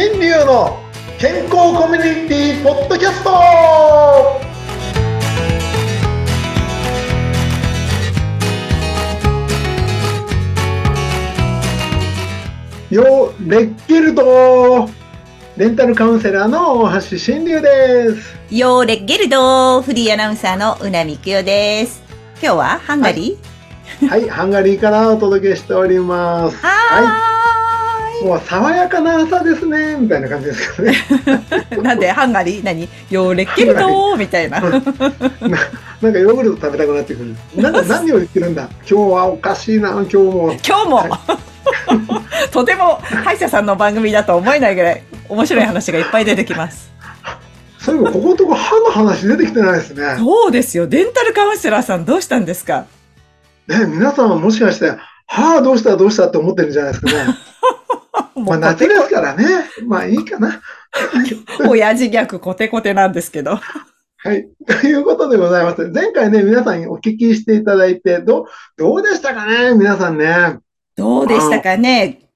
新流の健康コミュニティポッドキャスト。よレッケルトレンタルカウンセラーの大橋新流です。ヨーレッゲルドフリーアナウンサーのうなみくよです。今日はハンガリはい。ハンガリーからお届けしております。ーはーいもう爽やかな朝ですねみたいな感じですかね。なんでハンガリー何？ヨーレッゲルドみたいな。ななんかヨーグルト食べたくなってくる。なんか何を言ってるんだ？今日はおかしいな今日も。今日も、とても歯医者さんの番組だと思えないぐらい面白い話がいっぱい出てきます。そういえばここのとこ歯の話出てきてないですね。そうですよ。デンタルカウンセラーさんどうしたんですか？ね皆さんはもしかして歯どうしたどうしたって思ってるんじゃないですかね まあ夏ですからねまあいいかな 親父ギャグコテコテなんですけど。はい。ということでございます。前回ね、皆さんにお聞きしていただいて、どう、どうでしたかね皆さんね。どうでしたかね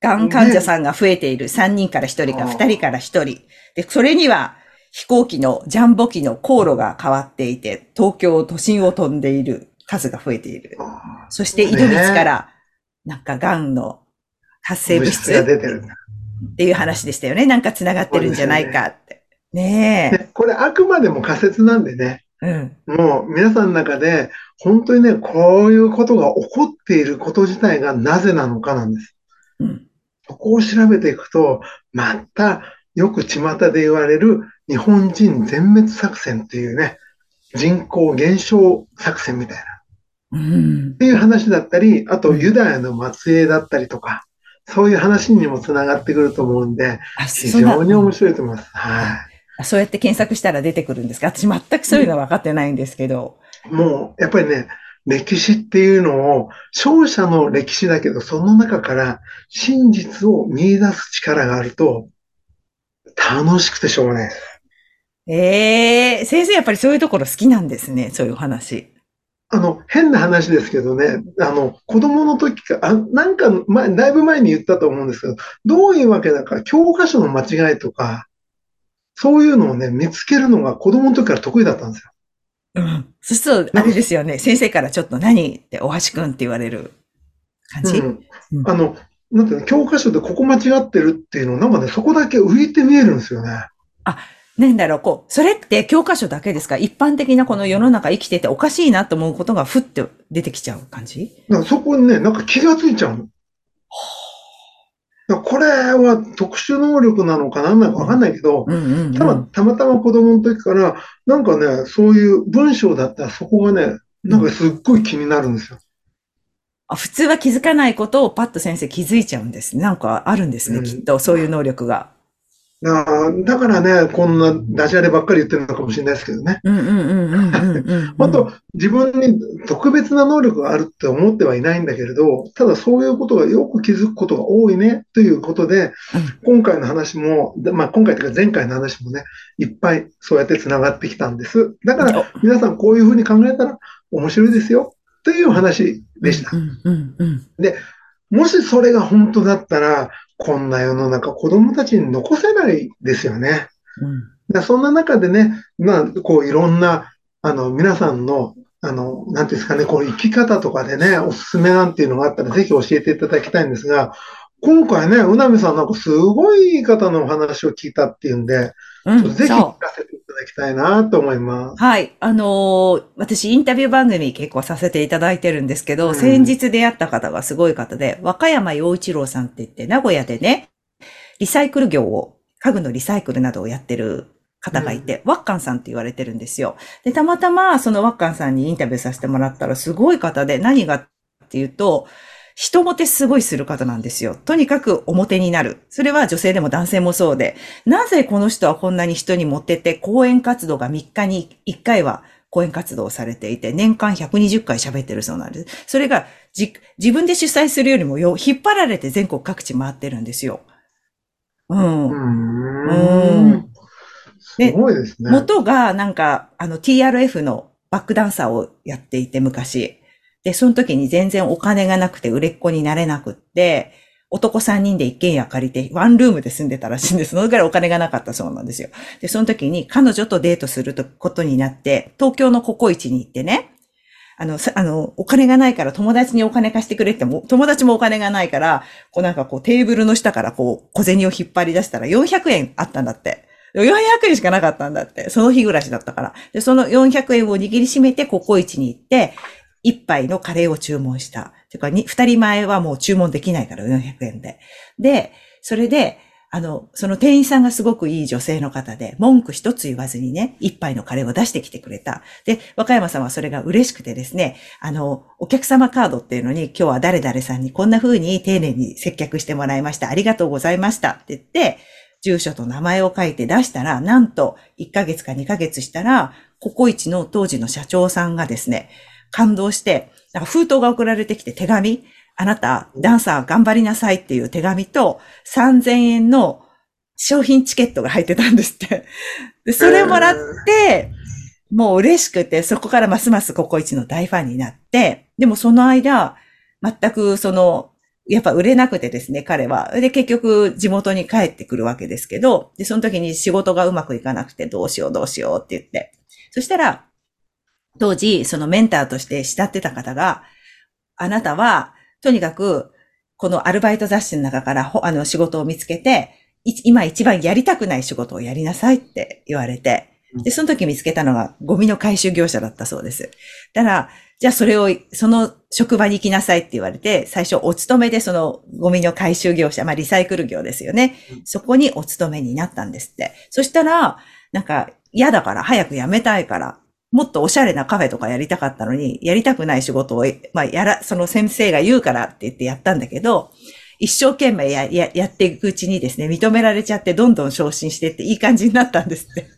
がん患者さんが増えている3人から1人かあー2人から1人。で、それには飛行機のジャンボ機の航路が変わっていて、東京都心を飛んでいる数が増えている。そして井戸口から、なんかがんの発生物質がっ出てるんだ。ていう話でしたよね。なんか繋がってるんじゃないかって。ねでこれあくまでも仮説なんでね、え。うん。もう皆さんの中で、本当にね、こういうことが起こっていること自体がなぜなのかなんです。うん。そこを調べていくと、またよく巷で言われる日本人全滅作戦っていうね、人口減少作戦みたいな。うんっ。ていう話だったり、あとユダヤの末裔だったりとか、そういう話にもつながってくると思うんで、あ、非常に面白いと思います。はあそうやって検索したら出てくるんですか？私全くそういうの分かってないんですけど。い。もう、やっぱりね、歴史っていうのを、勝者の歴史だけど、その中から真実を見出す力があると、楽しくてしょうがない。ええ先生やっぱりそういうところ好きなんですね。そういうお話。あの、変な話ですけどね、あの、子供の時か、あ、なんか前、だいぶ前に言ったと思うんですけど、どういうわけだか、教科書の間違いとか、そういうのをね、見つけるのが子供の時から得意だったんですよ。うん。そうすると、あれですよね。先生からちょっと何って、おはしくんって言われる感じ？うんうんあの、なんていうの、教科書でここ間違ってるっていうの、なんかね、そこだけ浮いて見えるんですよね。なんだろう、こう、それって教科書だけですか？一般的なこの世の中生きてておかしいなと思うことがふって出てきちゃう感じ？そこにね、なんか気がついちゃうの。だからこれは特殊能力なのかな？んなのかわかんないけど、うんうん、うん。たまたまたま子供の時から、なんかね、そういう文章だったらそこがね、なんかすっごい気になるんですよ。あ普通は気づかないことをパッと先生気づいちゃうんですね。なんかあるんですね、うんきっと。そういう能力が。だからだからね、こんなダジャレばっかり言ってるのかもしれないですけどね。うんうんうんうんうんうんうん。あと、自分に特別な能力があるって思ってはいないんだけれど、ただそういうことがよく気づくことが多いね、ということで、今回の話も、でまあ今回というか前回の話もね、いっぱいそうやって繋がってきたんです。だから皆さんこういうふうに考えたら面白いですよ、という話でしたう。んうんうん。もしそれが本当だったら、こんな世の中子供たちに残せないですよね。うんそんな中でね、まあ、こういろんな、あの、皆さんの、あの、なんていうんですかね、こう生き方とかでね、おすすめなんていうのがあったらぜひ教えていただきたいんですが、今回ね、うなみさんなんかすごい方のお話を聞いたっていうんで、うん、ぜひ聞。かせてきたいなと思います。はい。あのー私インタビュー番組結構させていただいてるんですけど、うん先日出会った方がすごい方で、和歌山陽一郎さんって言って、名古屋でね、リサイクル業を、家具のリサイクルなどをやってる方がいて、ワッカンさんって言われてるんですよ。で、たまたまそのワッカンさんにインタビューさせてもらったらすごい方で、何がっていうと、人モテすごいする方なんですよ。とにかく表になる。それは女性でも男性もそうで、なぜこの人はこんなに人にモテて、講演活動が3日に1回は講演活動をされていて、年間120回喋ってるそうなんです。それがじ自分で主催するよりもよ引っ張られて全国各地回ってるんですよ。うん。うん。すごいですね。元がなんか、あの TRF のバックダンサーをやっていて昔。で、その時に全然お金がなくて売れっ子になれなくって、男3人で一軒家借りて、ワンルームで住んでたらしいんです。そのぐらいお金がなかったそうなんですよ。で、その時に彼女とデートすることになって、東京のココイチに行ってね、あの、あの、お金がないから友達にお金貸してくれっても、友達もお金がないから、こうなんかこうテーブルの下からこう小銭を引っ張り出したら400円あったんだって。400円しかなかったんだって。その日暮らしだったから。で、その400円を握りしめてココイチに行って、一杯のカレーを注文した。てか、二人前はもう注文できないから400円で。で、それで、あの、その店員さんがすごくいい女性の方で、文句一つ言わずにね、一杯のカレーを出してきてくれた。で、若山さんはそれが嬉しくてですね、あの、お客様カードっていうのに、今日は誰々さんにこんな風に丁寧に接客してもらいました。ありがとうございましたって言って、住所と名前を書いて出したら、なんと1ヶ月か2ヶ月したら、ココイチの当時の社長さんがですね、感動して、なんか封筒が送られてきて手紙、あなた、ダンサー頑張りなさいっていう手紙と、3000円の商品チケットが入ってたんですって。で、それもらって、もう嬉しくて、そこからますますココイチの大ファンになって、でもその間、全くその、やっぱ売れなくてですね、彼は。で、結局地元に帰ってくるわけですけど、で、その時に仕事がうまくいかなくて、どうしようどうしようって言って。そしたら、当時、そのメンターとして慕ってた方が、あなたは、とにかく、このアルバイト雑誌の中から、あの、仕事を見つけて、今一番やりたくない仕事をやりなさいって言われて、で、その時見つけたのがゴミの回収業者だったそうです。だから、じゃあそれを、その職場に行きなさいって言われて、最初お勤めでそのゴミの回収業者、まあリサイクル業ですよね。そこにお勤めになったんですって。そしたら、なんか嫌だから早く辞めたいから、もっとおしゃれなカフェとかやりたかったのに、やりたくない仕事を、まあ、やら、その先生が言うからって言ってやったんだけど、一生懸命や、や、やっていくうちにですね、認められちゃってどんどん昇進してっていい感じになったんですって。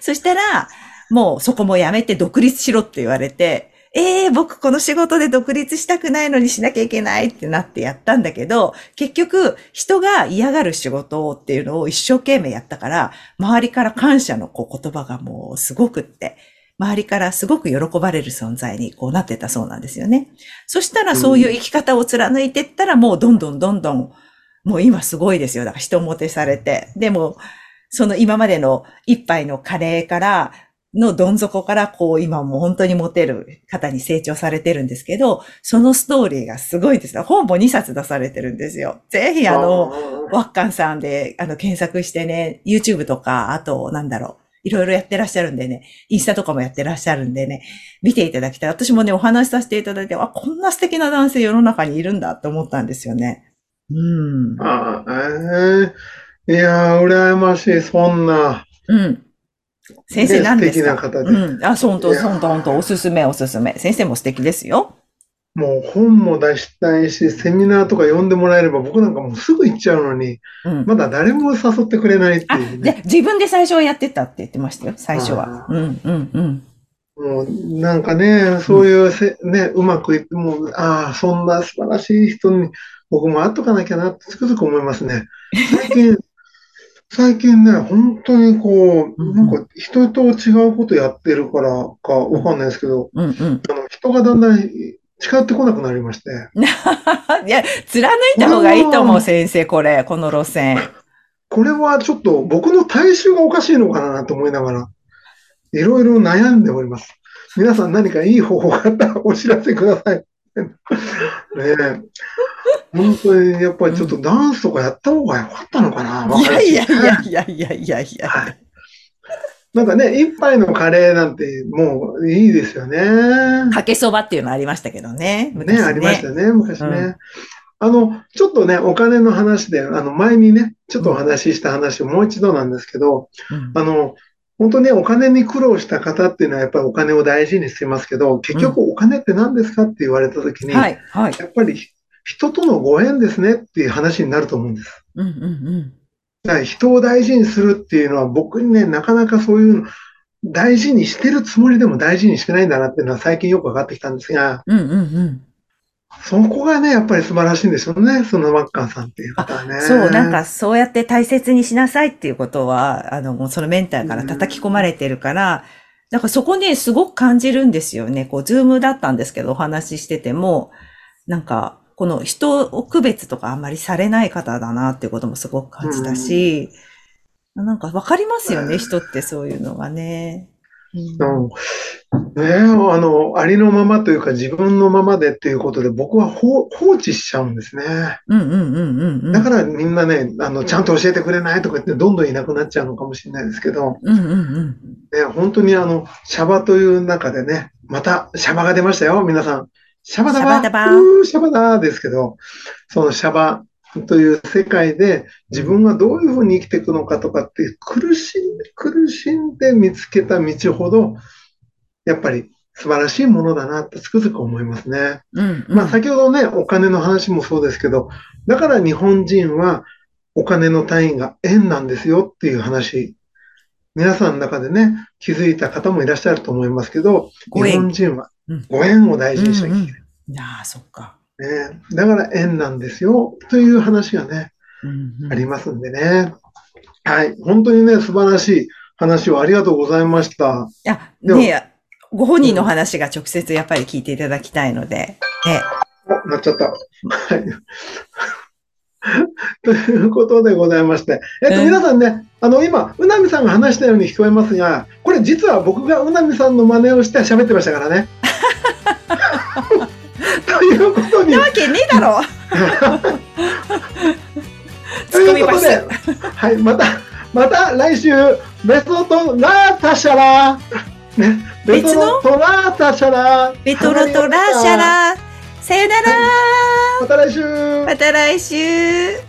そしたら、もうそこもやめて独立しろって言われて、ええー、僕この仕事で独立したくないのにしなきゃいけないってなってやったんだけど、結局人が嫌がる仕事っていうのを一生懸命やったから、周りから感謝のこう言葉がもうすごくって、周りからすごく喜ばれる存在にこうなってたそうなんですよね。そしたらそういう生き方を貫いてったらもうどんどんどんどん、もう今すごいですよ。だから人もてされて。でも、その今までの一杯のカレーから、のどん底からこう今もう本当にモテる方に成長されてるんですけど、そのストーリーがすごいです本も2冊出されてるんですよ。ぜひあの、ワッカンさんであの検索してね、YouTube とか、あとなんだろう、いろいろやってらっしゃるんでね、インスタとかもやってらっしゃるんでね、見ていただきたい。私もね、お話しさせていただいて、あ、こんな素敵な男性世の中にいるんだって思ったんですよね。うん。ああ、ええー、いやー、羨ましい、そんな。うん。先生何ですか？素敵な方で。うん。あ、そう、本当本当本当おすすめ、おすすめ。先生も素敵ですよ。もう本も出したいし、セミナーとか読んでもらえれば僕なんかもうすぐ行っちゃうのに、うん、まだ誰も誘ってくれないっていう、ね、で、自分で最初はやってたって言ってましたよ、最初は。うん、うん、うん。もうなんかね、そういうせ、うん、ね、うまくいって、もう、ああ、そんな素晴らしい人に僕も会っとかなきゃなってつくづく思いますね。最近、最近ね、本当にこう、なんか人と違うことやってるからかわかんないですけど、うんうん、あの人がだんだん近寄ってこなくなりまして。いや、貫いた方がいいと思う、先生、これ、この路線。これはちょっと僕の体臭がおかしいのかなと思いながら、いろいろ悩んでおります。皆さん何かいい方法があったらお知らせください。ねえ。本当にやっぱりちょっとダンスとかやった方がよかったのかな、いやいやいやいやいやいやいや。はいなんかね、一杯のカレーなんてもういいですよね。かけそばっていうのありましたけどね。ね、ねありましたね、昔ね。うん、あの、ちょっとね、お金の話で、あの、前にね、ちょっとお話しした話をもう一度なんですけど、うん、あの、本当ね、お金に苦労した方っていうのはやっぱりお金を大事にしてますけど、結局お金って何ですかって言われたときに、はい、はい。やっぱり人とのご縁ですねっていう話になると思うんです。うんうんうん。人を大事にするっていうのは僕にね、なかなかそういうの、大事にしてるつもりでも大事にしてないんだなっていうのは最近よく分かってきたんですが、うんうんうん。そこがね、やっぱり素晴らしいんでしょうね。そのマッカンさんっていう方はね。そう、なんかそうやって大切にしなさいっていうことは、あの、もうそのメンターから叩き込まれてるから、だからそこね、すごく感じるんですよね。こう、ズームだったんですけど、お話ししてても、なんか、この人を区別とかあんまりされない方だなっていうこともすごく感じたし、なんかわかりますよね、人ってそういうのがね。うんねえ、あの、ありのままというか自分のままでっていうことで僕は放放置しちゃうんですね。うんうんうんうんうん。だからみんなね、あの、ちゃんと教えてくれないとか言ってどんどんいなくなっちゃうのかもしれないですけど、うんうんうん。ね、本当にあの、シャバという中でね、またシャバが出ましたよ、皆さん。シャバだばシャバシャバだですけど、そのシャバという世界で自分がどういうふうに生きていくのかとかって苦しんで、苦しんで見つけた道ほど、やっぱり素晴らしいものだなってつくづく思いますね。うんうん。まあ先ほどね、お金の話もそうですけど、だから日本人はお金の単位が円なんですよっていう話、皆さんの中でね、気づいた方もいらっしゃると思いますけど、日本人はうんご縁を大事にしなきゃいけない。いやー、そっか。ね、だから円なんですよという話がね、うんうんありますんでね。はい。本当にね、素晴らしい話をありがとうございました。いや、ねご本人の話が直接やっぱり聞いていただきたいので、ね、お、なっちゃった。はい。ということでございまして。えっと、うん皆さんね、あの、今、うなみさんが話したように聞こえますが、これ実は僕がうなみさんの真似をして喋ってましたからね。ということに。な、わけねえだろ。ということで、はい、また、また来週、ベトとラータシャラ。ね、ベトロとラータシャラ。ベトロとラーシャラ。さよなら。また来週。また来週